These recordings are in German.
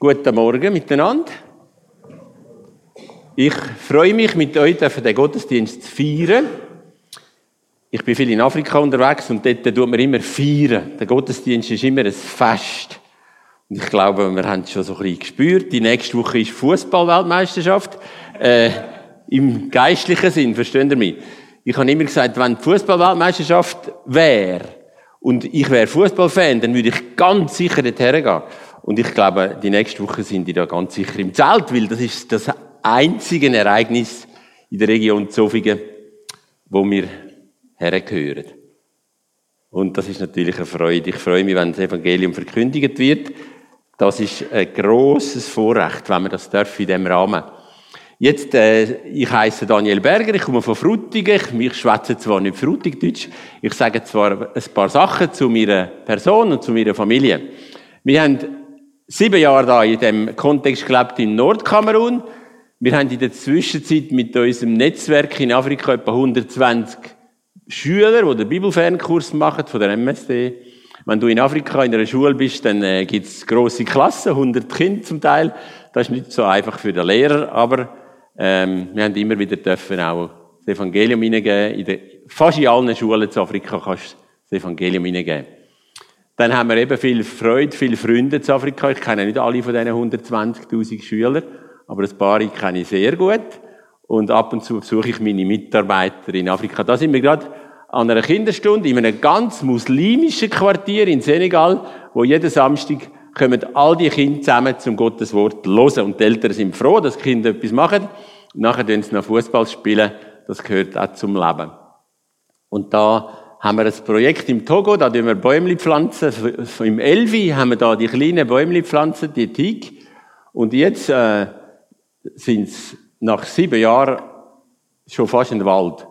Guten Morgen miteinander. Ich freue mich, mit euch den Gottesdienst zu feiern. Ich bin viel in Afrika unterwegs und dort tut man immer feiern. Der Gottesdienst ist immer ein Fest. Und ich glaube, wir haben es schon so ein bisschen gespürt. Die nächste Woche ist Fußballweltmeisterschaft. Äh, Im geistlichen Sinn, versteht ihr mich? Ich habe immer gesagt, wenn die Fußballweltmeisterschaft wäre und ich wäre Fußballfan, dann würde ich ganz sicher dorthin gehen. Und ich glaube, die nächste Woche sind die da ganz sicher im Zelt, weil das ist das einzige Ereignis in der Region Zofingen, wo wir hergehören. Und das ist natürlich eine Freude. Ich freue mich, wenn das Evangelium verkündigt wird. Das ist ein grosses Vorrecht, wenn man das darf in diesem Rahmen. Jetzt, äh, ich heiße Daniel Berger, ich komme von Frutigen. Ich schwätze zwar nicht Frutigdeutsch, ich sage zwar ein paar Sachen zu meiner Person und zu meiner Familie. Wir haben sieben Jahre da in dem Kontext gelebt in Nordkamerun. Wir haben in der Zwischenzeit mit unserem Netzwerk in Afrika etwa 120 Schüler, die den Bibelfernkurs machen von der MSD. Wenn du in Afrika in einer Schule bist, dann äh, gibt's große Klassen, 100 Kinder zum Teil. Das ist nicht so einfach für den Lehrer, aber ähm, wir haben immer wieder dürfen auch das Evangelium hineingeben. In fast in allen Schulen zu Afrika kannst du das Evangelium hineingeben. Dann haben wir eben viel Freude, viele Freunde zu Afrika. Ich kenne nicht alle von diesen 120.000 Schülern, aber ein paar kenne ich sehr gut. Und ab und zu besuche ich meine Mitarbeiter in Afrika. Da sind wir gerade an einer Kinderstunde in einem ganz muslimischen Quartier in Senegal, wo jeden Samstag kommen all die Kinder zusammen zum Gotteswort hören. Und die Eltern sind froh, dass die Kinder etwas machen. Nachher spielen sie noch Fußball spielen. Das gehört auch zum Leben. Und da haben wir ein Projekt im Togo, da pflanzen wir Bäume pflanzen. Im Elvi haben wir da die kleinen Bäume pflanzen, die Teig. Und jetzt äh, sind es nach sieben Jahren schon fast ein Wald.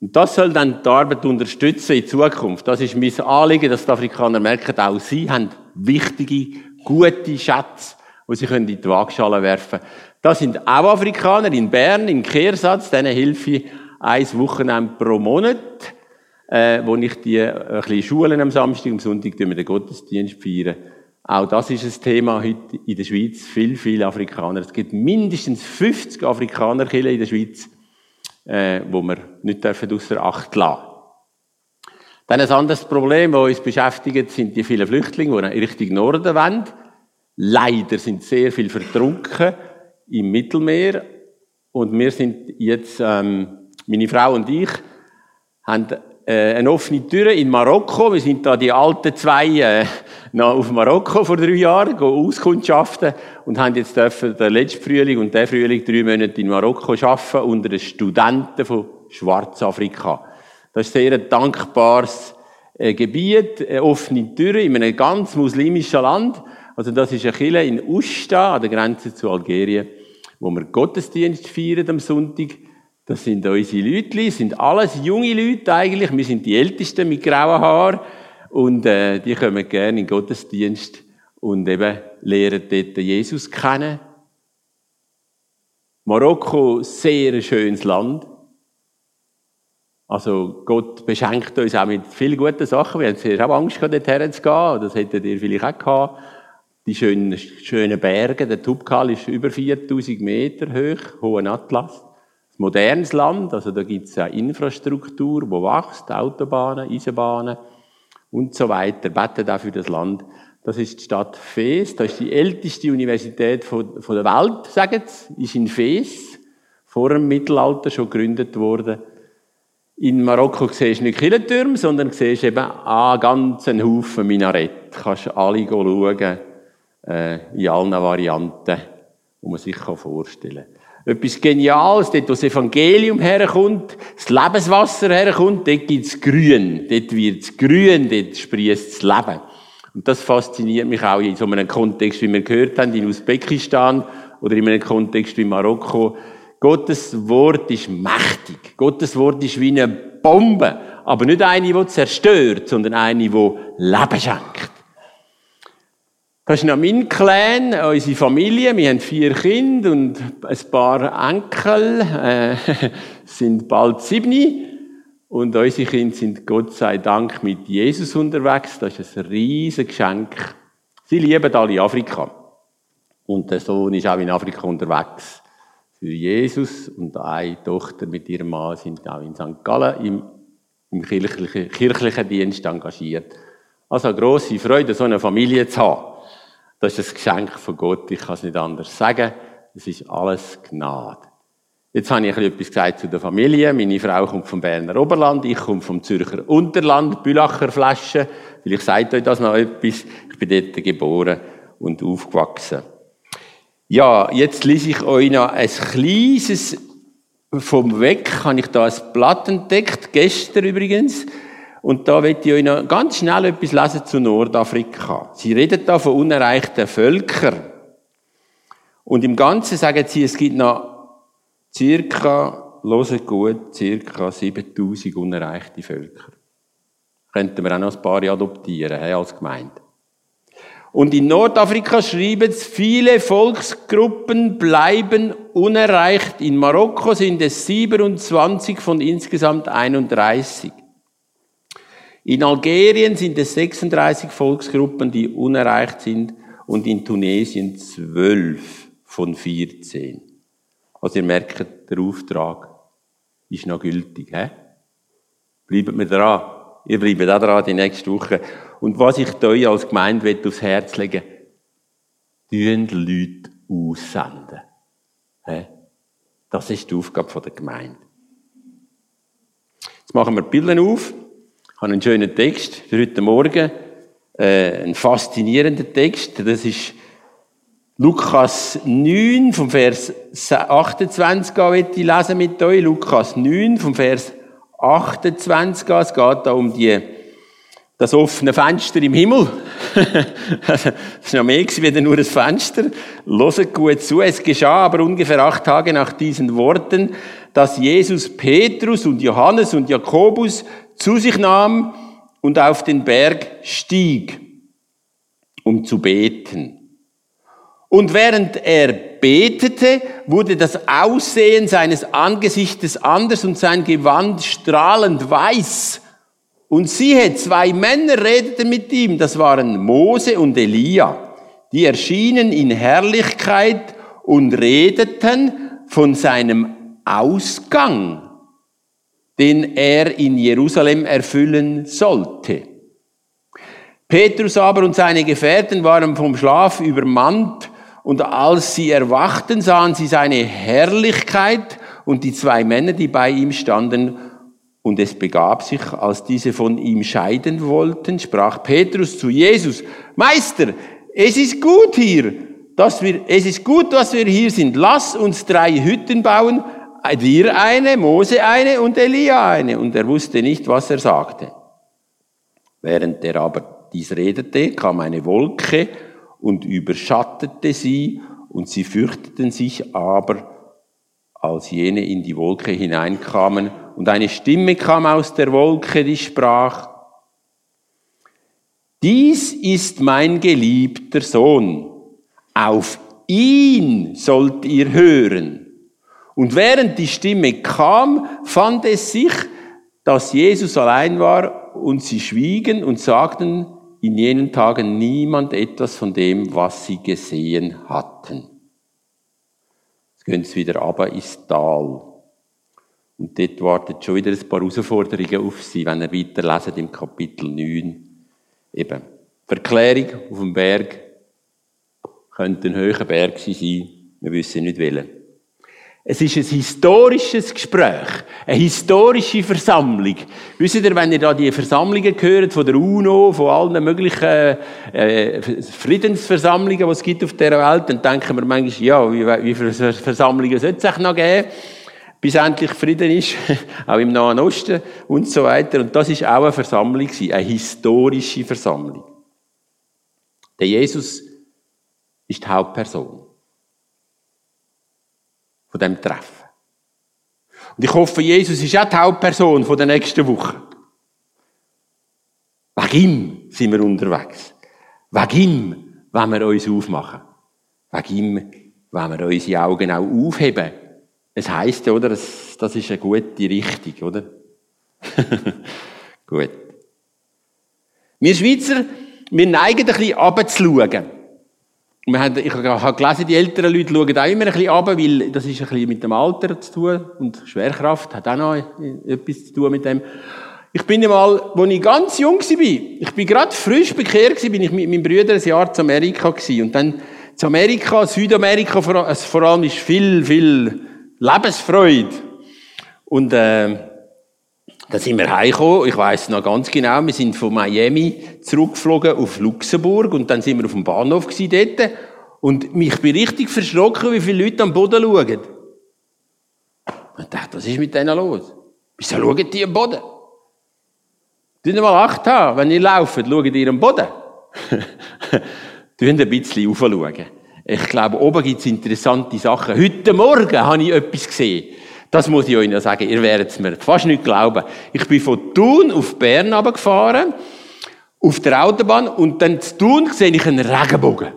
Und das soll dann die Arbeit unterstützen in Zukunft. Das ist mein Anliegen, dass die Afrikaner merken, auch sie haben wichtige, gute Schätze, die sie in die Waagschale werfen können. Das sind auch Afrikaner in Bern, in Kehrsatz, denen helfe ich ein Wochenende pro Monat äh, wo ich die äh, ein Schulen am Samstag, am Sonntag wir den Gottesdienst feiern. Auch das ist ein Thema heute in der Schweiz. Viel, viele Afrikaner. Es gibt mindestens 50 Afrikanerkirchen in der Schweiz, äh, wo wir nicht dürfen außer Acht lassen. Dann ein anderes Problem, das uns beschäftigt, sind die vielen Flüchtlinge, die Richtung Norden wollen. Leider sind sehr viel vertrunken im Mittelmeer. Und wir sind jetzt, ähm, meine Frau und ich, haben äh, eine offene Tür in Marokko. Wir sind da die alten zwei äh, noch auf Marokko vor drei Jahren auskundschaften und haben jetzt dürfen den letzten Frühling und der Frühling drei Monate in Marokko arbeiten unter den Studenten von Schwarzafrika. Das ist sehr ein dankbares äh, Gebiet, eine offene Tür in einem ganz muslimischen Land. Also das ist eine Kirche in Usta, an der Grenze zu Algerien, wo wir Gottesdienst feiern am Sonntag. Das sind unsere Leute, sind alles junge Leute eigentlich. Wir sind die Ältesten mit grauen Haaren. Und äh, die kommen gerne in Gottesdienst und eben lernen dort Jesus kennen. Marokko, sehr schönes Land. Also Gott beschenkt uns auch mit vielen guten Sachen. Wir haben zuerst auch Angst gehabt, dorthin zu gehen. Das hättet ihr vielleicht auch gehabt. Die schönen, schönen Berge. Der Tubkal ist über 4000 Meter hoch, hohen Atlas modernes Land, also da gibt es ja Infrastruktur, wo wächst, Autobahnen, Eisenbahnen und so weiter. Betet auch für das Land. Das ist die Stadt Fes. Das ist die älteste Universität von, von der Welt, sagen sie, ist in Fes. Vor dem Mittelalter schon gegründet worden. In Marokko siehst du nicht Kirchentürme, sondern siehst eben einen ganzen Haufen Minarett. Du kannst alle schauen, äh, in allen Varianten, die man sich vorstellen kann etwas Geniales, dort wo das Evangelium herkommt, das Lebenswasser herkommt, dort gibt's Grün. Dort wird's grün, dort sprießt das Leben. Und das fasziniert mich auch in so einem Kontext, wie wir gehört haben, in Usbekistan oder in einem Kontext wie Marokko. Gottes Wort ist mächtig. Gottes Wort ist wie eine Bombe. Aber nicht eine, die zerstört, sondern eine, die Leben schenkt. Das ist noch mein Clan, unsere Familie. Wir haben vier Kinder und ein paar Enkel, äh, sind bald sieben. Und unsere Kinder sind Gott sei Dank mit Jesus unterwegs. Das ist ein riesiges Geschenk. Sie lieben alle Afrika. Und der Sohn ist auch in Afrika unterwegs für Jesus und eine Tochter mit ihrem Mann sind auch in St. Gallen im, im kirchlichen, kirchlichen Dienst engagiert. Also grosse Freude, so eine Familie zu haben. Das ist ein Geschenk von Gott, ich kann es nicht anders sagen. Es ist alles Gnade. Jetzt habe ich etwas gesagt zu der Familie. Meine Frau kommt vom Berner Oberland, ich komme vom Zürcher Unterland, Bülacher Flasche. Vielleicht sagt euch das noch etwas. Ich bin dort geboren und aufgewachsen. Ja, jetzt lese ich euch noch ein kleines, vom Weg habe ich da ein Blatt entdeckt, gestern übrigens. Und da möchte ich euch noch ganz schnell etwas lesen zu Nordafrika. Sie reden da von unerreichten Völkern. Und im Ganzen sagen sie, es gibt noch circa, hören gut, circa 7000 unerreichte Völker. Könnten wir auch noch ein paar adoptieren, als Gemeinde. Und in Nordafrika schrieben es, viele Volksgruppen bleiben unerreicht. In Marokko sind es 27 von insgesamt 31. In Algerien sind es 36 Volksgruppen, die unerreicht sind und in Tunesien 12 von 14. Also ihr merkt, der Auftrag ist noch gültig. He? Bleibt mir dran. Ihr bleibt auch dran die nächste Woche. Und was ich euch als Gemeinde aufs Herz legen tun Leute aussenden. Das ist die Aufgabe der Gemeinde. Jetzt machen wir die Bilder auf. Habe einen schönen Text für heute Morgen. Äh, ein faszinierender Text. Das ist Lukas 9, vom Vers 28 an, ich lesen mit euch. Lukas 9, vom Vers 28 an. Es geht da um die das offene Fenster im Himmel. das war noch mehr wie nur ein Fenster. Loset gut zu. Es geschah aber ungefähr acht Tage nach diesen Worten, dass Jesus Petrus und Johannes und Jakobus zu sich nahm und auf den Berg stieg, um zu beten. Und während er betete, wurde das Aussehen seines Angesichtes anders und sein Gewand strahlend weiß. Und siehe, zwei Männer redeten mit ihm, das waren Mose und Elia. Die erschienen in Herrlichkeit und redeten von seinem Ausgang, den er in Jerusalem erfüllen sollte. Petrus aber und seine Gefährten waren vom Schlaf übermannt, und als sie erwachten, sahen sie seine Herrlichkeit und die zwei Männer, die bei ihm standen, und es begab sich, als diese von ihm scheiden wollten, sprach Petrus zu Jesus, Meister, es ist gut hier, dass wir, es ist gut, dass wir hier sind. Lass uns drei Hütten bauen, dir eine, Mose eine und Elia eine. Und er wusste nicht, was er sagte. Während er aber dies redete, kam eine Wolke und überschattete sie, und sie fürchteten sich aber, als jene in die Wolke hineinkamen, und eine Stimme kam aus der Wolke, die sprach, dies ist mein geliebter Sohn, auf ihn sollt ihr hören. Und während die Stimme kam, fand es sich, dass Jesus allein war und sie schwiegen und sagten in jenen Tagen niemand etwas von dem, was sie gesehen hatten. Jetzt gehen sie wieder aber ins Tal. Und dort wartet schon wieder ein paar Herausforderungen auf Sie, wenn ihr weiterlesen im Kapitel 9. Eben, Verklärung auf dem Berg könnte ein höherer Berg sein, wir wissen nicht welchen. Es ist ein historisches Gespräch, eine historische Versammlung. Wisst ihr, wenn ihr da die Versammlungen hört von der UNO, von allen möglichen äh, Friedensversammlungen, die es gibt auf dieser Welt, dann denken wir manchmal, ja, wie, wie viele Versammlungen sollte es noch geben? bis endlich Frieden ist, auch im Nahen Osten und so weiter. Und das ist auch eine Versammlung, eine historische Versammlung. Der Jesus ist die Hauptperson von dem Treffen. Und ich hoffe, Jesus ist auch die Hauptperson von der nächsten Woche. Wegen ihm sind wir unterwegs. Wegen ihm wollen wir uns aufmachen. Wegen ihm wollen wir unsere Augen auch aufheben es heisst oder, das, das ist eine gute Richtung, oder? Gut. Wir Schweizer, wir neigen ein bisschen runterzuschauen. Wir haben, ich habe gelesen, die älteren Leute schauen auch immer ein bisschen runter, weil das ist ein bisschen mit dem Alter zu tun und Schwerkraft hat auch noch etwas zu tun mit dem. Ich bin einmal, als ich ganz jung war, ich bin gerade frisch bekehrt bin ich mit meinem Bruder ein Jahr zu Amerika gewesen. Und dann zu Amerika, Südamerika vor, vor allem ist viel, viel Lebensfreude. Und, äh, da sind wir heimgekommen. Ich weiss noch ganz genau. Wir sind von Miami zurückgeflogen auf Luxemburg und dann sind wir auf dem Bahnhof dort. Und mich bin richtig verschrocken, wie viele Leute am Boden schauen. Ich dachte, was ist mit denen los? Wieso schauen die am Boden? Tun mal Acht haben, wenn ihr lauft, schaut ihr am Boden. Tun ein bisschen aufschauen. Ich glaube, oben gibt es interessante Sachen. Heute Morgen habe ich etwas gesehen. Das muss ich euch noch sagen. Ihr werdet es mir fast nicht glauben. Ich bin von Thun auf Bern gefahren, auf der Autobahn, und dann zu Thun sehe ich einen Regenbogen.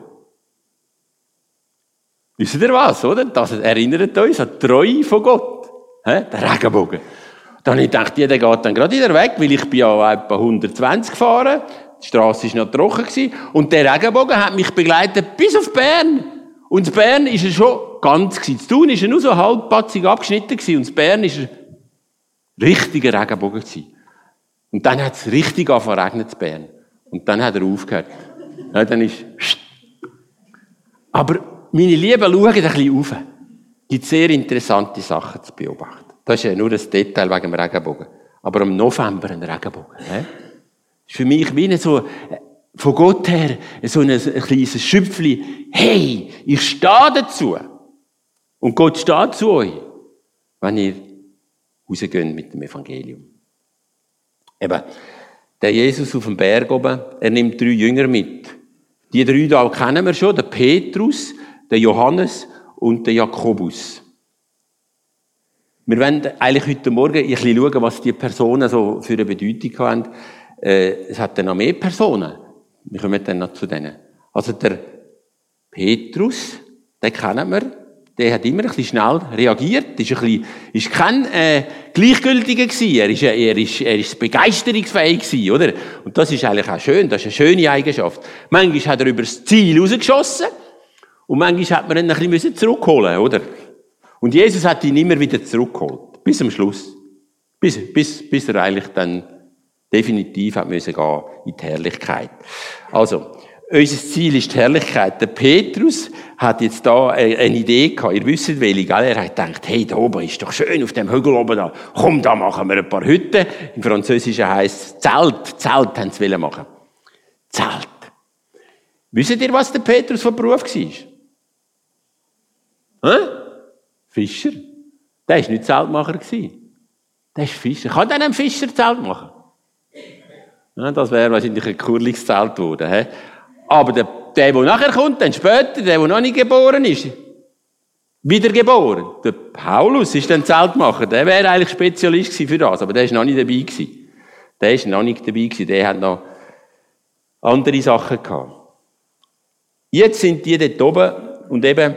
Wisst ihr was, oder? Das erinnert uns an die Treue von Gott. Der Regenbogen. Dann habe ich gedacht, der geht dann gerade wieder weg, weil ich bin ja etwa 120 gefahren. Die Straße war noch trocken. Und der Regenbogen hat mich begleitet bis auf Bern. Und Bern ist er schon ganz gewesen. Zu Thun ist er nur so halbpatzig abgeschnitten gewesen. Und in Bern ist er richtiger Regenbogen gewesen. Und dann hat es richtig angefangen zu Bern. Und dann hat er aufgehört. Ja, dann ist, aber meine Lieben, schauen ein bisschen auf. Es gibt sehr interessante Sachen zu beobachten. Das ist ja nur ein Detail wegen dem Regenbogen. Aber im November ein Regenbogen. Ne? ist für mich wie so, von Gott her, so ein kleines Schüpfli. Hey, ich stehe dazu. Und Gott steht zu euch, wenn ihr rausgeht mit dem Evangelium. Eben, der Jesus auf dem Berg oben, er nimmt drei Jünger mit. Die drei da kennen wir schon, der Petrus, der Johannes und der Jakobus. Wir wollen eigentlich heute Morgen ein bisschen schauen, was die Personen so für eine Bedeutung haben. Äh, es hat dann noch mehr Personen. Wir kommen dann noch zu denen. Also der Petrus, den kennen wir der hat immer ein bisschen schnell reagiert, ist ein bisschen, ist kein, äh, Gleichgültiger gewesen. Er ist, er ist, er ist begeisterungsfähig gewesen, oder? Und das ist eigentlich auch schön, das ist eine schöne Eigenschaft. Manchmal hat er über das Ziel rausgeschossen, und manchmal hat man ihn ein bisschen zurückholen, oder? Und Jesus hat ihn immer wieder zurückgeholt. Bis zum Schluss. Bis, bis, bis er eigentlich dann definitiv hat müssen gehen in die Herrlichkeit. Also, unser Ziel ist die Herrlichkeit. Der Petrus hat jetzt da eine Idee gehabt. Ihr wisst welche, gell? Er hat gedacht, hey, da oben ist doch schön, auf dem Hügel oben da. Komm, da machen wir ein paar Hütten. Im Französischen heisst es Zelt. Zelt haben sie machen. Zelt. Wisst ihr, was der Petrus von Beruf war? Hä? Fischer. Der war nicht Zeltmacher. Der ist Fischer. Kann denn ein Fischer Zelt machen? Ja, das wäre wahrscheinlich ein kurliges Zelt geworden. Aber der, der, der nachher kommt, dann später, der, der noch nicht geboren ist, wiedergeboren. Der Paulus ist dann Zeltmacher. Der wäre eigentlich Spezialist für das, aber der ist noch nicht dabei gewesen. Der ist noch nicht dabei gewesen. Der hat noch andere Sachen gehabt. Jetzt sind die dort oben und eben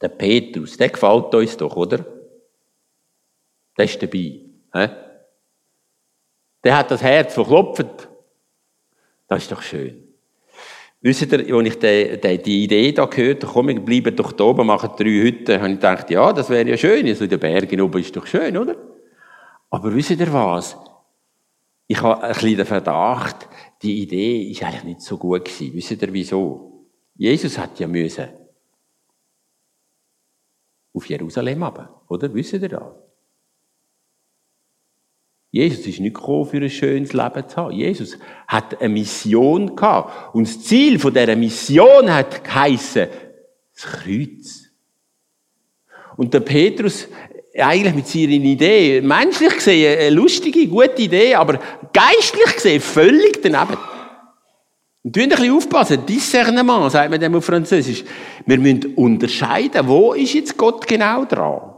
der Petrus, der gefällt uns doch, oder? Der ist dabei. He? Der hat das Herz verklopft. Das ist doch schön. Wisst ihr, als ich die, Idee da gehört habe, komm, wir bleiben doch da oben, machen drei Hütten, habe ich gedacht, ja, das wäre ja schön, also in den Bergen oben ist doch schön, oder? Aber wisst ihr was? Ich habe ein bisschen den Verdacht, die Idee ist eigentlich nicht so gut gewesen. Wisst ihr wieso? Jesus hat ja müssen auf Jerusalem aber, oder? Wisst ihr das? Jesus ist nicht gekommen, für ein schönes Leben zu haben. Jesus hat eine Mission gehabt. Und das Ziel von dieser Mission hat geheissen, das Kreuz. Und der Petrus, eigentlich mit seiner Idee, menschlich gesehen eine lustige, gute Idee, aber geistlich gesehen völlig daneben. Und wir ein bisschen aufpassen. Discernement, sagt man dem auf Französisch. Wir müssen unterscheiden, wo ist jetzt Gott genau dran.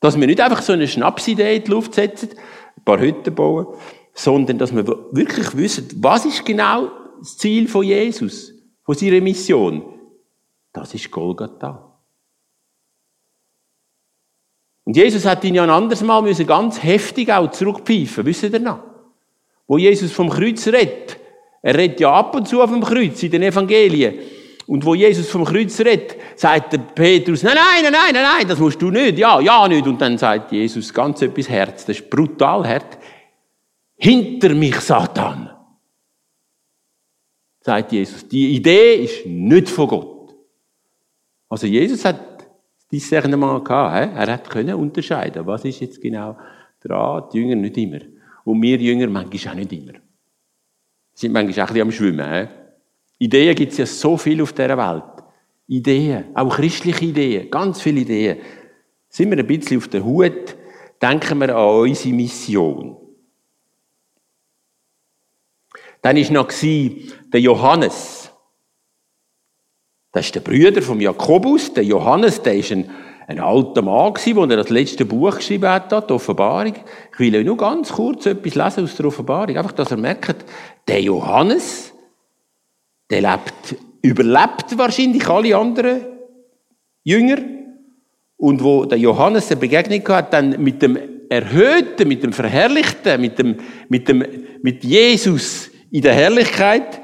Dass wir nicht einfach so eine Schnapsidee in die Luft setzen, ein paar Hütten bauen, sondern dass wir wirklich wissen, was ist genau das Ziel von Jesus, von seiner Mission. Das ist Golgatha. Und Jesus hat ihn ja ein anderes Mal müssen ganz heftig auch zurückpfeifen, wisst ihr noch? Wo Jesus vom Kreuz redet. Er redet ja ab und zu auf dem Kreuz in den Evangelien. Und wo Jesus vom Kreuz redet, sagt der Petrus, nein, nein, nein, nein, nein, das musst du nicht, ja, ja, nicht. Und dann sagt Jesus ganz etwas Herz, das ist brutal hart. Hinter mich, Satan. Sagt Jesus. Die Idee ist nicht von Gott. Also Jesus hat dieses Discernement gehabt, er hat unterscheiden, was ist jetzt genau dran, die Jünger nicht immer. Und wir Jünger manchmal auch nicht immer. Sind manchmal auch ein bisschen am Schwimmen. Ideen gibt es ja so viel auf dieser Welt. Ideen, auch christliche Ideen, ganz viele Ideen. Sind wir ein bisschen auf der Hut, denken wir an unsere Mission. Dann war noch der Johannes. Das ist der Brüder vom Jakobus. Der Johannes, der ist ein, ein alter Mann gewesen, der das letzte Buch geschrieben hat, die Offenbarung. Ich will euch nur ganz kurz etwas lesen aus der Offenbarung. Einfach, dass ihr merkt, der Johannes, der lebt, überlebt wahrscheinlich alle anderen Jünger. Und wo der Johannes eine Begegnung hat, dann mit dem Erhöhten, mit dem Verherrlichten, mit dem, mit dem, mit Jesus in der Herrlichkeit,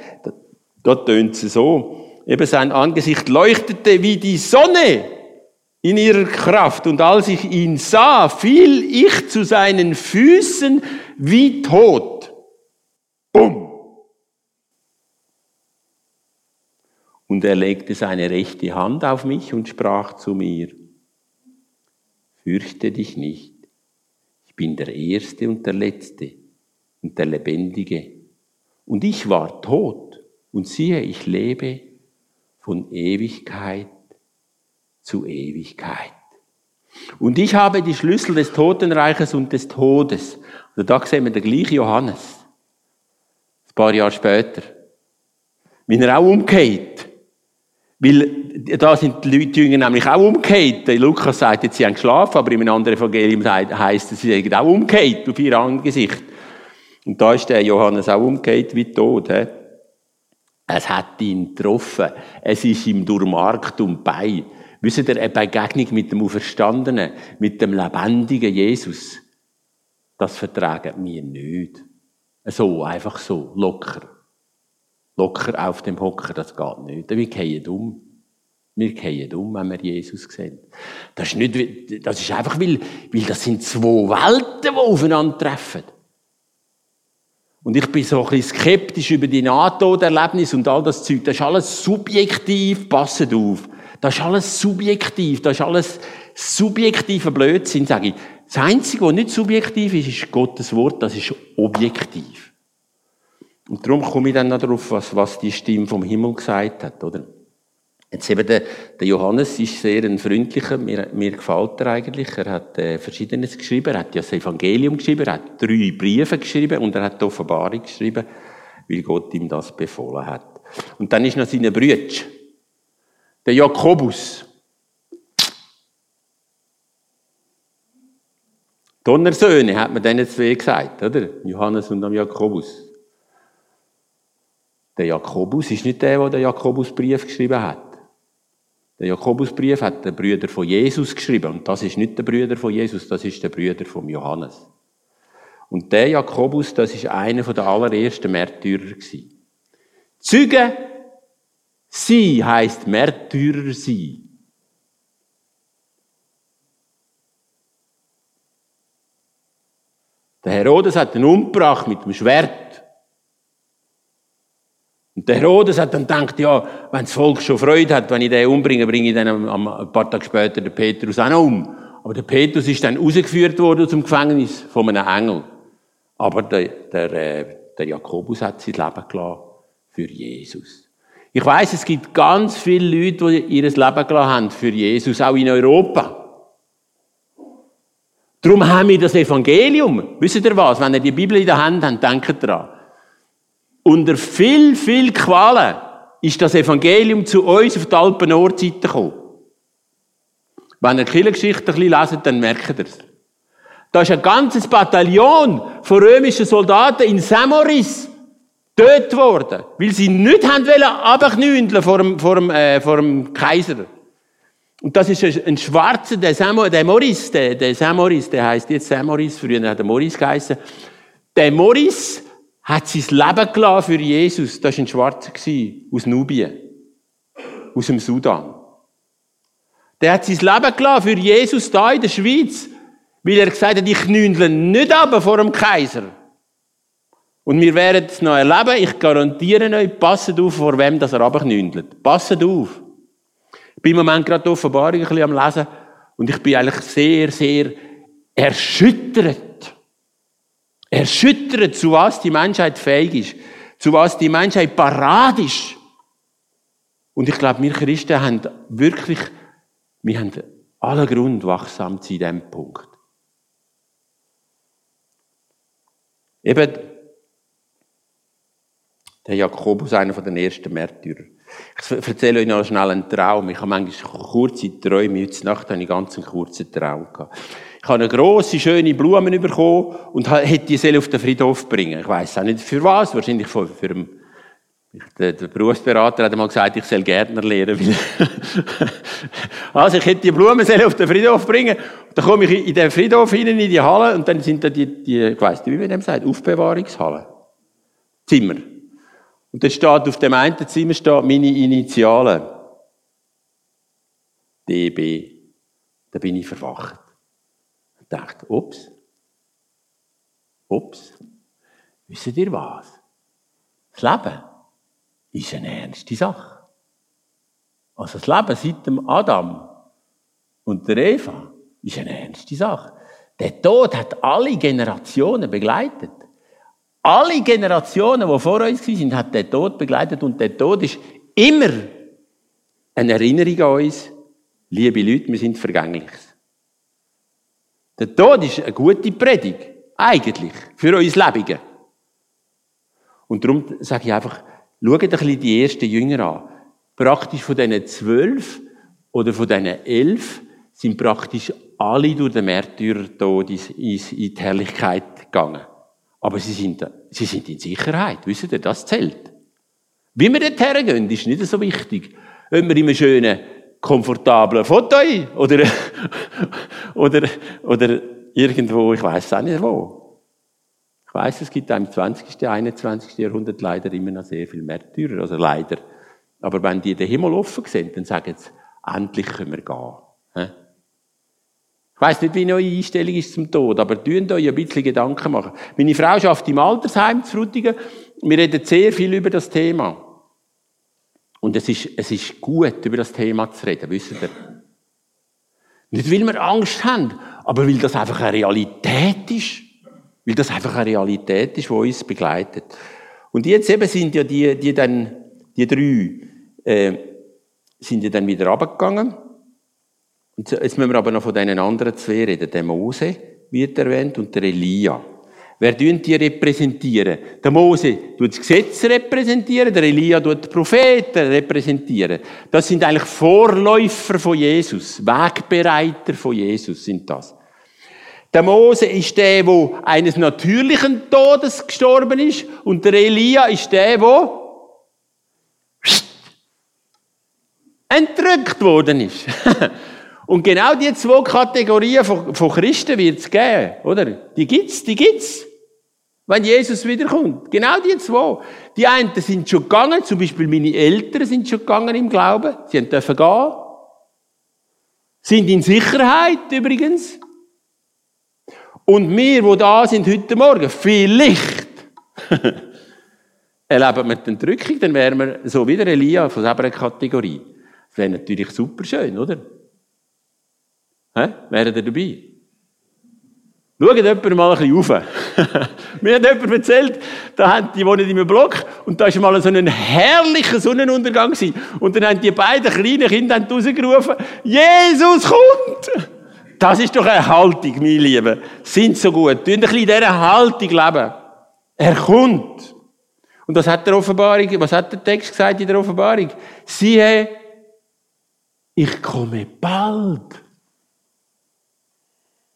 da tönt es so. Eben sein Angesicht leuchtete wie die Sonne in ihrer Kraft. Und als ich ihn sah, fiel ich zu seinen Füßen wie tot. Und er legte seine rechte Hand auf mich und sprach zu mir, fürchte dich nicht, ich bin der Erste und der Letzte und der Lebendige. Und ich war tot, und siehe, ich lebe von Ewigkeit zu Ewigkeit. Und ich habe die Schlüssel des Totenreiches und des Todes. Und da sehen wir den gleichen Johannes. Ein paar Jahre später. Wie er auch umgeht. Weil da sind die Leute Jünger nämlich auch umgekehrt. Lukas sagt sie haben geschlafen, aber in einem anderen Evangelium heisst es, sie sind auch umgekehrt auf ihr Angesicht. Und da ist der Johannes auch umgekehrt wie tot. He? Es hat ihn getroffen. Es ist ihm durch Markt und Bein. Wisst ihr, eine Begegnung mit dem Auferstandenen, mit dem lebendigen Jesus, das vertragen wir nicht. So, einfach so, locker locker auf dem Hocker, das geht nicht. Wir gehen um. Wir gehen um, wenn wir Jesus sehen. Das ist, nicht, das ist einfach, weil, weil das sind zwei Welten, die aufeinandertreffen. Und ich bin so ein bisschen skeptisch über die NATO-Erlebnis und all das Zeug. Das ist alles subjektiv, passet auf. Das ist alles subjektiv, das ist alles subjektiver Blödsinn, sage ich. Das Einzige, was nicht subjektiv ist, ist Gottes Wort, das ist objektiv. Und darum komme ich dann noch darauf, was, was die Stimme vom Himmel gesagt hat, oder? Jetzt eben der, der Johannes ist sehr ein freundlicher, mir, mir gefällt er eigentlich. Er hat äh, Verschiedenes geschrieben, er hat ja das Evangelium geschrieben, er hat drei Briefe geschrieben und er hat die Offenbarung geschrieben, weil Gott ihm das befohlen hat. Und dann ist noch seine Brüder, der Jakobus. Donnersöhne hat man denen zwei gesagt, oder? Johannes und Jakobus. Der Jakobus ist nicht der, der den Jakobusbrief geschrieben hat. Der Jakobusbrief hat der Brüder von Jesus geschrieben. Und das ist nicht der Brüder von Jesus, das ist der Brüder von Johannes. Und der Jakobus, das ist einer der allerersten Märtyrer gewesen. Züge sie heißt Märtyrer sie. Der Herodes hat ihn umgebracht mit dem Schwert. Und der Herodes hat dann gedacht, ja, wenn das Volk schon Freude hat, wenn ich den umbringe, bringe ich dann ein paar Tage später den Petrus auch noch um. Aber der Petrus ist dann rausgeführt worden zum Gefängnis von einem Engel. Aber der, der, äh, der Jakobus hat sein Leben gelassen für Jesus. Ich weiß, es gibt ganz viele Leute, die ihr Leben gelassen haben für Jesus, auch in Europa. Darum haben wir das Evangelium. Wisst ihr was? Wenn ihr die Bibel in der Hand habt, denkt dran. Unter viel, viel Qualen ist das Evangelium zu uns auf die Alpen-Nordseite gekommen. Wenn ihr die Kirchengeschichte ein bisschen leset, dann merkt ihr es. Da ist ein ganzes Bataillon von römischen Soldaten in Samoris tötet worden, weil sie nicht haben wollen abknündeln vor dem, vor dem, äh, vor dem Kaiser. Und das ist ein, schwarzer, der, Samo, der Morris, der, der Samoris, der heißt jetzt Samoris, früher hat er Morris geheißen. Der Morris hat sein Leben gelassen für Jesus. Das war ein Schwarzer aus Nubien. aus dem Sudan. Der hat sein Leben gelassen für Jesus da in der Schweiz, weil er gesagt hat, ich knündle nicht ab vor dem Kaiser. Und wir werden es noch erleben, ich garantiere euch, passet auf, vor wem das er abknündelt. Passet auf. Ich bin im Moment gerade die Offenbarung ein bisschen am Lesen und ich bin eigentlich sehr, sehr erschüttert. Erschüttert, zu was die Menschheit fähig ist. Zu was die Menschheit parat ist. Und ich glaube, wir Christen haben wirklich, wir haben allen Grund, wachsam zu sein in diesem Punkt. Eben, der Jakobus, einer von den ersten Märtyrern. Ich erzähle euch noch schnell einen Traum. Ich habe manchmal kurze Träume. Heute Nacht hatte ich einen ganz kurzen Traum. Gehabt. Ich habe eine grosse, schöne Blumen bekommen und hätte die Seele auf den Friedhof bringen. Ich weiß auch nicht für was. Wahrscheinlich für, für der, Berufsberater hat einmal gesagt, ich soll Gärtner lernen. also ich hätte die Blumenseele auf den Friedhof bringen. Dann komme ich in den Friedhof hinein, in die Halle, und dann sind da die, die ich weiss nicht, wie man dem sagt, Aufbewahrungshalle. Zimmer. Und dann steht auf dem einen Zimmer steht meine Initialen. DB. Da bin ich verwacht. Dachte, ups. Ups. Wisst ihr was? Das Leben ist eine ernste Sache. Also das Leben seit dem Adam und der Eva ist eine ernste Sache. Der Tod hat alle Generationen begleitet. Alle Generationen, die vor uns waren, hat der Tod begleitet und der Tod ist immer eine Erinnerung an uns, liebe Leute, wir sind vergänglich. Der Tod ist eine gute Predigt, eigentlich, für uns Lebige. Und darum sage ich einfach, schaut ein bisschen die ersten Jünger an. Praktisch von diesen zwölf oder von diesen elf sind praktisch alle durch den Märtyrertod in die Herrlichkeit gegangen. Aber sie sind, sie sind in Sicherheit. Wisst ihr, das zählt. Wie wir dort hergehen, ist nicht so wichtig. Ob wir in einem schönen, komfortablen Foto oder, oder, oder irgendwo, ich weiß auch nicht wo. Ich weiß, es gibt im 20., 21. Jahrhundert leider immer noch sehr viel Märtyrer, also leider. Aber wenn die den Himmel offen sehen, dann sagen sie, endlich können wir gehen. Ich weiss nicht, wie eure Einstellung ist zum Tod, aber tun euch ein bisschen Gedanken machen. Meine Frau schafft im Altersheim zu Frutigen. Wir reden sehr viel über das Thema. Und es ist, es ist gut, über das Thema zu reden, wisst ihr? Nicht, weil wir Angst haben, aber weil das einfach eine Realität ist. Weil das einfach eine Realität ist, die uns begleitet. Und jetzt eben sind ja die, die dann, die drei, äh, sind ja dann wieder runtergegangen. Und jetzt müssen wir aber noch von den anderen zwei reden. Der Mose wird erwähnt und der Elia. Wer tun die repräsentieren? Der Mose tut das Gesetz repräsentieren, der Elia tut die Propheten repräsentieren. Das sind eigentlich Vorläufer von Jesus, Wegbereiter von Jesus sind das. Der Mose ist der, wo eines natürlichen Todes gestorben ist, und der Elia ist der, wo entrückt worden ist. Und genau die zwei Kategorien von, Christen wird es geben, oder? Die gibt's, die gibt's. Wenn Jesus wiederkommt. Genau die zwei. Die einen sind schon gegangen, zum Beispiel meine Eltern sind schon gegangen im Glauben. Sie dürfen gehen. Sind in Sicherheit übrigens. Und wir, die da sind heute Morgen, vielleicht erleben wir die Entrückung, dann wären wir so wie der Elia von dieser Kategorie. Das wäre natürlich super schön, oder? Hä? Wären ihr dabei? Schaut jemand mal ein bisschen rauf. Mir hat jemand erzählt, da haben die wohnen in einem Block und da war mal so ein herrlicher Sonnenuntergang gewesen. Und dann haben die beiden kleinen Kinder rausgerufen, Jesus kommt! Das ist doch eine Haltung, meine Lieben. Sind so gut. Tun ein bisschen in dieser Haltung leben. Er kommt. Und das hat der Offenbarung, was hat der Text gesagt in der Offenbarung? Siehe, ich komme bald.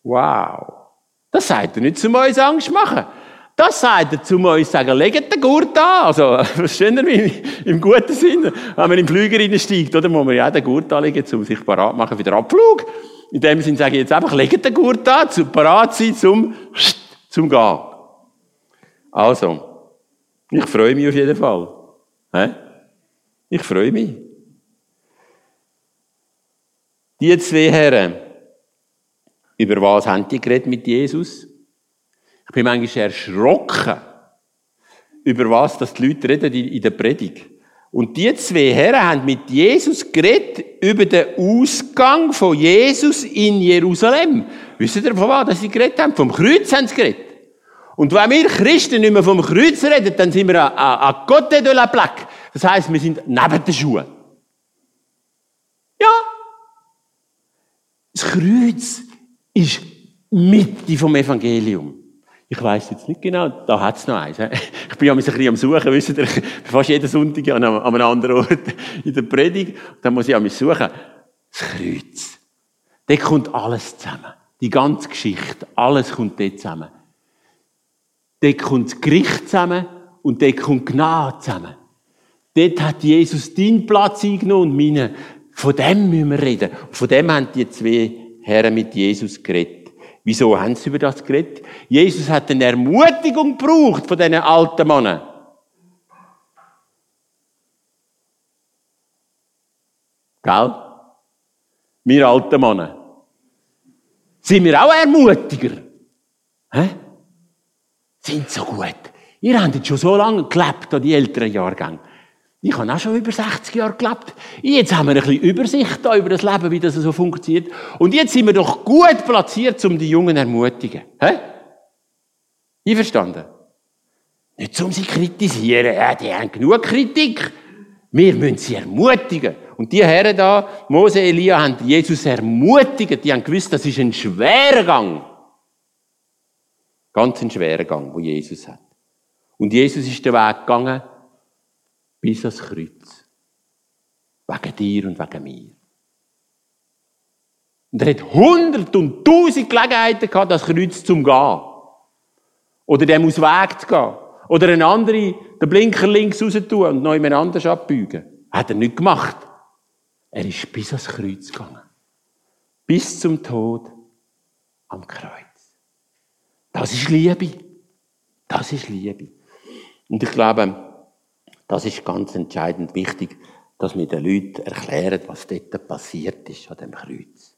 Wow. Das sagt er nicht zum uns Angst machen. Das sagt er zum uns sagen, legt den Gurt an. Also, verstehen Sie Im guten Sinne. Wenn man im Flüger reinsteigt, oder, muss man ja den Gurt anlegen, um sich parat machen für den Abflug. In dem Sinne sage ich jetzt einfach, legt den Gurt an, zum parat sein, zum, zum Gehen. Also, ich freue mich auf jeden Fall. Ich freue mich. Die zwei Herren, über was haben die geredet mit Jesus? Ich bin manchmal erschrocken, über was dass die Leute reden in der Predigt. Und die zwei Herren haben mit Jesus geredet über den Ausgang von Jesus in Jerusalem. Wisst ihr, von was sie geredet haben? Vom Kreuz haben sie geredet. Und wenn wir Christen nicht mehr vom Kreuz reden, dann sind wir à côté de la plaque. Das heisst, wir sind neben den Schuhen. Ja. Das Kreuz ist Mitte vom Evangelium. Ich weiß jetzt nicht genau, da hat es noch eins. Ich bin ja ein bisschen am Suchen, wisst ihr, fast jeden Sonntag an einem, an einem anderen Ort in der Predigt. Da muss ich an mich suchen. Das Kreuz. Da kommt alles zusammen. Die ganze Geschichte, alles kommt dort zusammen. Dort kommt das Gericht zusammen und dort kommt Gnade zusammen. Dort hat Jesus deinen Platz eingenommen und meinen. Von dem müssen wir reden. Von dem haben die zwei Herren mit Jesus geredet. Wieso haben sie über das geredet? Jesus hat eine Ermutigung gebraucht von diesen alten Männern. Gell? Wir alten Männer. Sind wir auch Ermutiger? Hä? Sind so gut. Ihr habt jetzt schon so lange gelebt, an die älteren Jahrgänge. Ich habe auch schon über 60 Jahre gelebt. Jetzt haben wir ein bisschen Übersicht über das Leben, wie das so funktioniert. Und jetzt sind wir doch gut platziert, um die Jungen zu ermutigen. Hä? Einverstanden? Nicht um sie zu kritisieren. Ja, die haben genug Kritik. Wir müssen sie ermutigen. Und die Herren da, Mose, Elia, haben Jesus ermutigt. Die haben gewusst, das ist ein schwerer Gang. Ganz ein schwerer Gang, wo Jesus hat. Und Jesus ist den Weg gegangen, bis ans Kreuz. Wegen dir und wegen mir. Und er hat hundert und tausend Gelegenheiten gehabt, das Kreuz zum gehen. Oder dem aus Weg zu gehen. Oder einen anderen den Blinker links raus tun und noch jemand anders abbiegen. Hat er nicht gemacht. Er ist bis ans Kreuz gegangen. Bis zum Tod am Kreuz. Das ist Liebe. Das ist Liebe. Und ich glaube, das ist ganz entscheidend wichtig, dass wir den Leuten erklären, was dort passiert ist an dem Kreuz.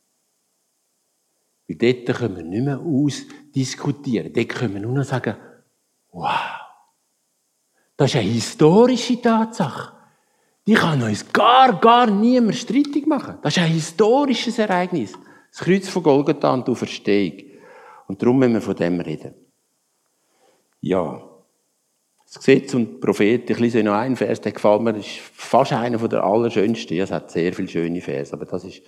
Weil dort können wir nicht mehr ausdiskutieren. Dort können wir nur noch sagen, wow. Das ist eine historische Tatsache. Die kann uns gar, gar niemand streitig machen. Das ist ein historisches Ereignis. Das Kreuz von Golgatha und die Auferstehung. Und darum müssen wir von dem reden. Ja. Das Gesetz und die Propheten, ich lese noch einen Vers, der gefällt mir, das ist fast einer der allerschönsten. Ja, es hat sehr viele schöne Vers, aber das ist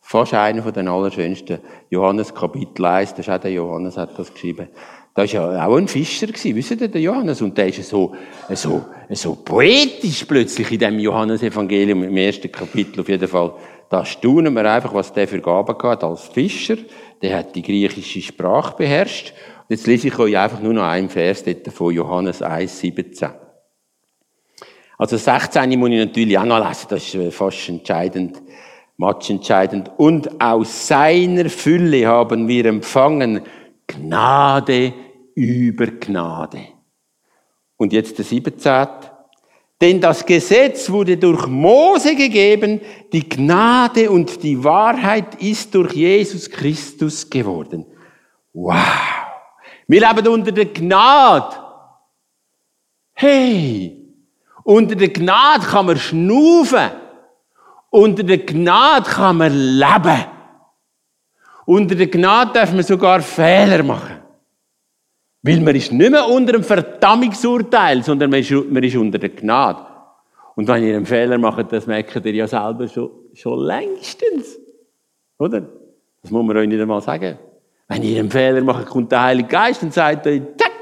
fast einer der allerschönsten. Johannes Kapitel 1, das ist auch der Johannes hat das geschrieben. Da war ja auch ein Fischer gewesen, wisst ihr, der Johannes? Und der ist so, so, so poetisch plötzlich in dem Johannesevangelium im ersten Kapitel auf jeden Fall. Da staunen wir einfach, was der für Gaben hat als Fischer. Der hat die griechische Sprache beherrscht Jetzt lese ich euch einfach nur noch einen Vers dort von Johannes 1, 17. Also 16 muss ich natürlich auch noch lesen, das ist äh, fast entscheidend, matchentscheidend. Und aus seiner Fülle haben wir empfangen Gnade über Gnade. Und jetzt der 17. Denn das Gesetz wurde durch Mose gegeben, die Gnade und die Wahrheit ist durch Jesus Christus geworden. Wow! Wir leben unter der Gnade. Hey! Unter der Gnade kann man schnaufen. Unter der Gnade kann man leben. Unter der Gnade darf man sogar Fehler machen. Weil man ist nicht mehr unter einem Verdammungsurteil, sondern man ist, man ist unter der Gnade. Und wenn ihr einen Fehler macht, das merkt ihr ja selber schon, schon längstens. Oder? Das muss man euch nicht einmal sagen. Wenn ihr einen Fehler macht, kommt der Heilige Geist und sagt euch, zack.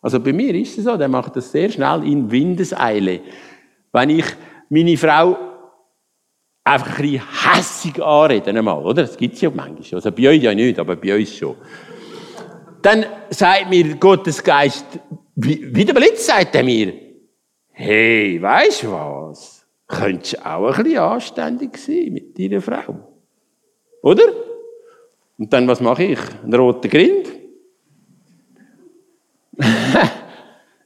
Also bei mir ist es so, der macht das sehr schnell in Windeseile. Wenn ich meine Frau einfach ein bisschen hässig anrede, einmal, oder? Das gibt's ja manchmal. Also bei euch ja nicht, aber bei uns schon. Dann sagt mir Gottes Geist, wie der Blitz sagt er mir, hey, weisst was? Könntest du auch ein bisschen anständig sein mit deiner Frau? Oder? Und dann, was mache ich? Ein roter Grind?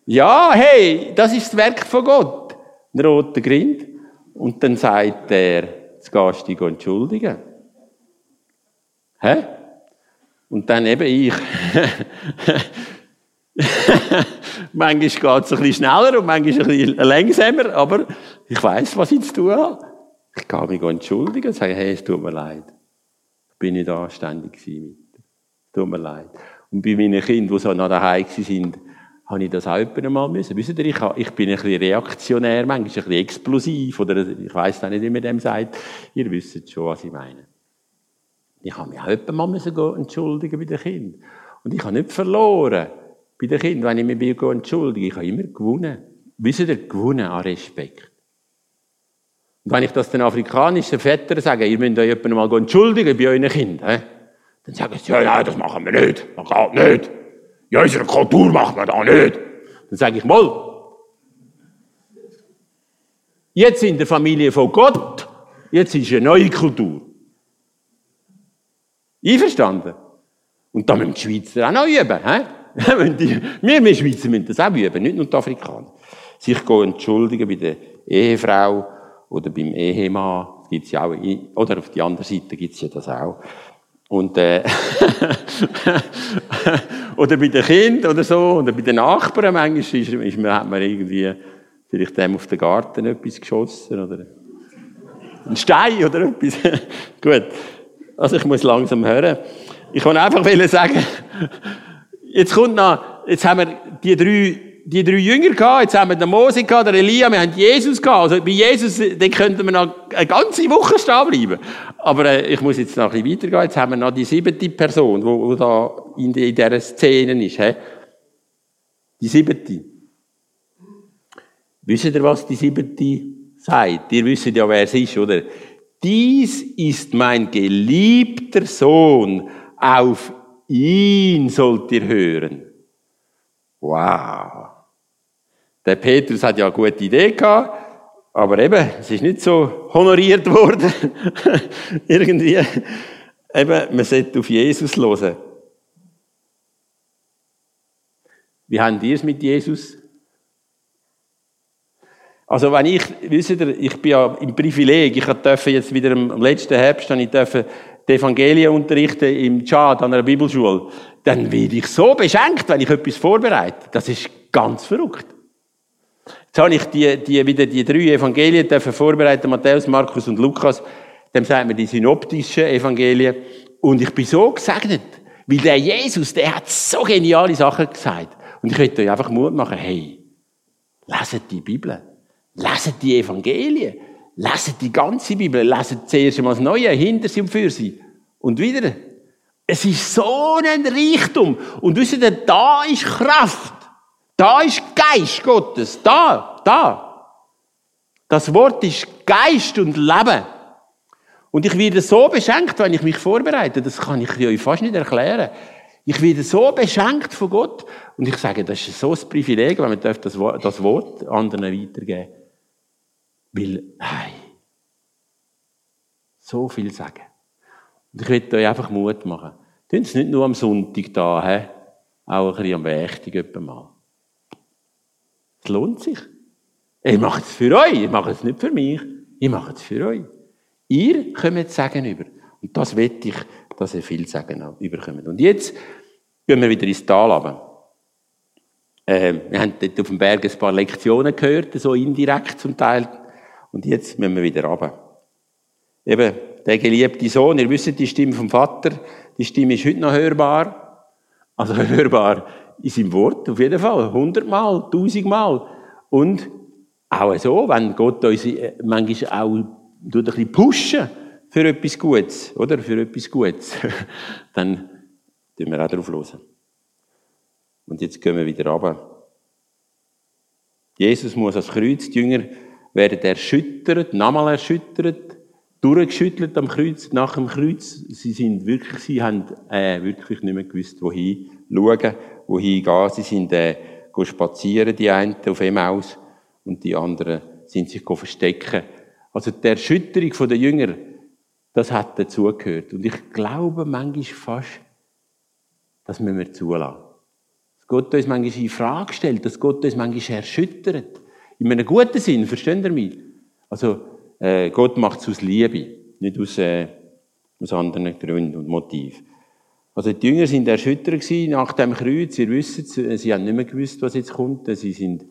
ja, hey, das ist das Werk von Gott. Ein roter Grind. Und dann sagt er, jetzt gehst du dich entschuldigen. Hä? Und dann eben ich. manchmal geht es ein bisschen schneller und manchmal ein bisschen langsamer, aber ich weiß, was ich zu tun habe. Ich kann mich entschuldigen und sagen, hey, es tut mir leid. Ich bin nicht anständig gewesen mit tut mir leid. Und bei meinen Kindern, die so nach daheim sind, habe ich das auch einmal müssen. Wisst ihr, ich, ich bin ein bisschen reaktionär, manchmal ein bisschen explosiv, oder ich weiss auch nicht, wie man dem sagt. Ihr wisst schon, was ich meine. Ich habe mich auch mal müssen entschuldigen bei den Kindern. Und ich habe nicht verloren bei den Kindern, wenn ich mich entschuldige. Ich habe immer gewonnen. Wisst ihr, gewonnen an Respekt. Und wenn ich das den afrikanischen Vätern sage, ihr müsst euch jemanden mal entschuldigen bei euren Kindern, dann sagen sie, ja, nein, das machen wir nicht. Das geht nicht. In unserer Kultur machen wir das nicht. Dann sage ich mal, jetzt in der Familie von Gott, jetzt ist eine neue Kultur. Einverstanden? Und da müssen die Schweizer auch noch üben. He? wir, wir Schweizer müssen das auch üben, nicht nur die Afrikaner. Sich entschuldigen bei der Ehefrau oder beim Ehemann. Gibt's ja auch, oder auf die andere Seite gibt's ja das auch. Und, äh, oder bei den Kindern oder so, oder bei den Nachbarn manchmal ist, ist, hat man irgendwie vielleicht dem auf den Garten etwas geschossen, oder ein Stein oder etwas. Gut. Also ich muss langsam hören. Ich kann einfach sagen, jetzt kommt noch, jetzt haben wir die drei, die drei Jünger gehabt, jetzt haben wir den Mose gehabt, den Elia, wir haben Jesus gehabt. Also bei Jesus, den könnten wir noch eine ganze Woche stehen bleiben. Aber äh, ich muss jetzt noch ein bisschen weitergehen. Jetzt haben wir noch die siebte Person, die, die da in, die, in dieser Szene ist. He? Die siebte. Wisst ihr, was die siebte sagt? Ihr wisst ja, wer es ist, oder? dies ist mein geliebter Sohn, auf ihn sollt ihr hören. Wow. Der Petrus hat ja eine gute Idee gehabt, aber eben, es ist nicht so honoriert worden. Irgendwie. Eben, man sollte auf Jesus hören. Wie haben ihr es mit Jesus? Also wenn ich, wisst ihr, ich bin ja im Privileg, ich durfte jetzt wieder am letzten Herbst, ich durfte die Evangelien unterrichten im Tschad an einer Bibelschule, dann werde ich so beschenkt, wenn ich etwas vorbereite. Das ist ganz verrückt. Jetzt habe ich die, die, wieder die drei Evangelien dürfen vorbereiten, Matthäus, Markus und Lukas. Dem sagt man die synoptischen Evangelien. Und ich bin so gesegnet, weil der Jesus, der hat so geniale Sachen gesagt. Und ich möchte euch einfach Mut machen, hey, leset die Bibel. Leset die Evangelien. Leset die ganze Bibel. Leset zuerst einmal das Neue, hinter sie und für sie. Und wieder. Es ist so ein Reichtum. Und wisst ihr, da ist Kraft. Da ist Geist Gottes. Da, da. Das Wort ist Geist und Leben. Und ich werde so beschenkt, wenn ich mich vorbereite. Das kann ich euch fast nicht erklären. Ich werde so beschenkt von Gott. Und ich sage, das ist so ein Privileg, wenn man das Wort anderen weitergeben darf. Weil, hey, so viel sagen. Und ich möchte euch einfach Mut machen. Tun es nicht nur am Sonntag da, he? auch ein bisschen am Wächtig mal. Es lohnt sich. Ich mache es für euch, ich mache es nicht für mich. Ich mache es für euch. Ihr kommt Sagen über. Und das wette ich, dass ihr viel Sagen überkommt. Und jetzt gehen wir wieder ins Tal runter. Äh, wir haben dort auf dem Berg ein paar Lektionen gehört, so indirekt zum Teil. Und jetzt müssen wir wieder runter. Eben, der geliebte Sohn, ihr wisst die Stimme vom Vater, die Stimme ist heute noch hörbar. Also hörbar in seinem Wort, auf jeden Fall. Hundertmal, tausendmal. Und auch so, wenn Gott uns äh, manchmal auch ein bisschen pushen für etwas Gutes, oder? Für etwas Gutes, dann tun wir auch drauf los. Und jetzt gehen wir wieder runter. Jesus muss ans Kreuz, die Jünger werden erschüttert, nochmal erschüttert, durchgeschüttelt am Kreuz, nach dem Kreuz. Sie sind wirklich, sie haben äh, wirklich nicht mehr gewusst, wohin schauen, wohin gehen. Sie sind äh, spazieren, die einen auf Emmaus und die anderen sind sich verstecken. Also die Erschütterung der Jünger, das hat dazugehört. Und ich glaube manchmal fast, das müssen wir zulassen. Dass Gott uns manchmal in Frage stellt, dass Gott uns manchmal erschüttert. In einem guten Sinn, versteht ihr mich? Also, äh, Gott macht es aus Liebe, nicht aus, äh, Aus anderen Gründen und Motiven. Also die Jünger sind erschüttert gewesen nach dem Kreuz. Ihr wisst, sie haben nicht mehr gewusst, was jetzt kommt. Sie sind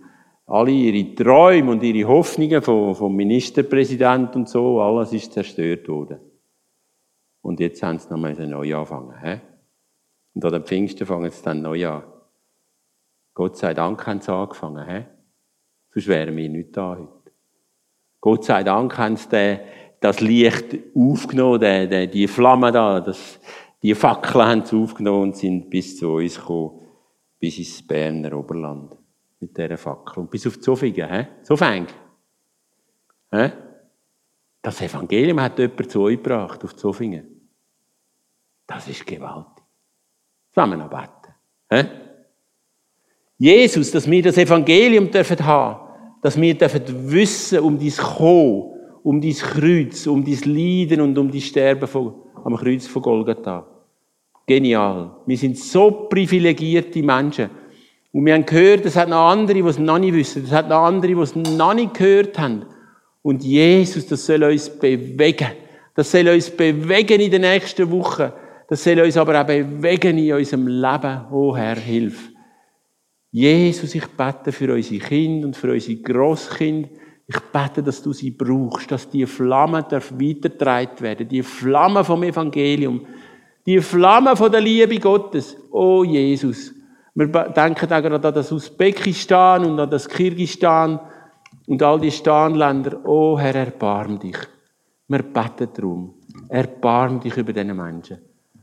alle ihre Träume und ihre Hoffnungen vom, vom Ministerpräsident und so, alles ist zerstört worden. Und jetzt haben sie nochmal neu anfangen. He? Und an den Pfingsten fangen sie dann neu an. Gott sei Dank haben sie angefangen. He? Sonst wären wir nicht da heute. Gott sei Dank haben sie das Licht aufgenommen, die, die, die Flamme da, das, die Fackeln haben sie aufgenommen und sind bis zu uns gekommen, bis ins Berner Oberland. Mit dieser Fackel. Und bis auf Zofingen, hä? Zofeng. Hä? Das Evangelium hat jemand zu euch gebracht, auf Zofingen. Das ist gewaltig. Zusammen beten. Hä? Jesus, dass wir das Evangelium dürfen haben, dass wir dürfen wissen um dein Kommen, um dein Kreuz, um dein Leiden und um dein Sterben von am Kreuz von Golgatha. Genial. Wir sind so privilegierte Menschen. Und wir haben gehört, es hat noch andere, die es noch nicht wissen. Es hat noch andere, die es noch nicht gehört haben. Und Jesus, das soll uns bewegen. Das soll uns bewegen in den nächsten Wochen. Das soll uns aber auch bewegen in unserem Leben. Oh Herr, hilf. Jesus, ich bete für unsere Kinder und für unsere Grosskinder. Ich bete, dass du sie brauchst, dass die Flamme weitergetragen werden, die Flamme vom Evangelium, die Flamme von der Liebe Gottes. Oh Jesus. Wir denken auch gerade an das Usbekistan und an das Kirgistan und all die Stanländer. Oh Herr, erbarm dich. Wir beten darum. Erbarm dich über diese Menschen.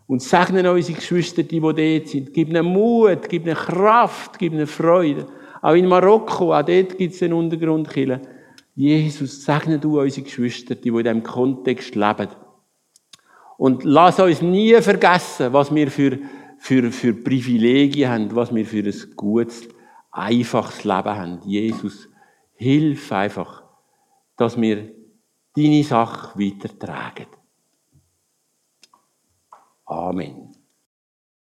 Und segne unsere Geschwister, die, die dort sind. Gib ihnen Mut, gib ihnen Kraft, gib ihnen Freude. Auch in Marokko, auch dort gibt es einen Untergrundkiller. Jesus, segne du unsere Geschwister, die, die in diesem Kontext leben. Und lass uns nie vergessen, was wir für, für, für Privilegien haben, was wir für ein gutes, einfaches Leben haben. Jesus, hilf einfach, dass wir deine Sache weitertragen. Amen.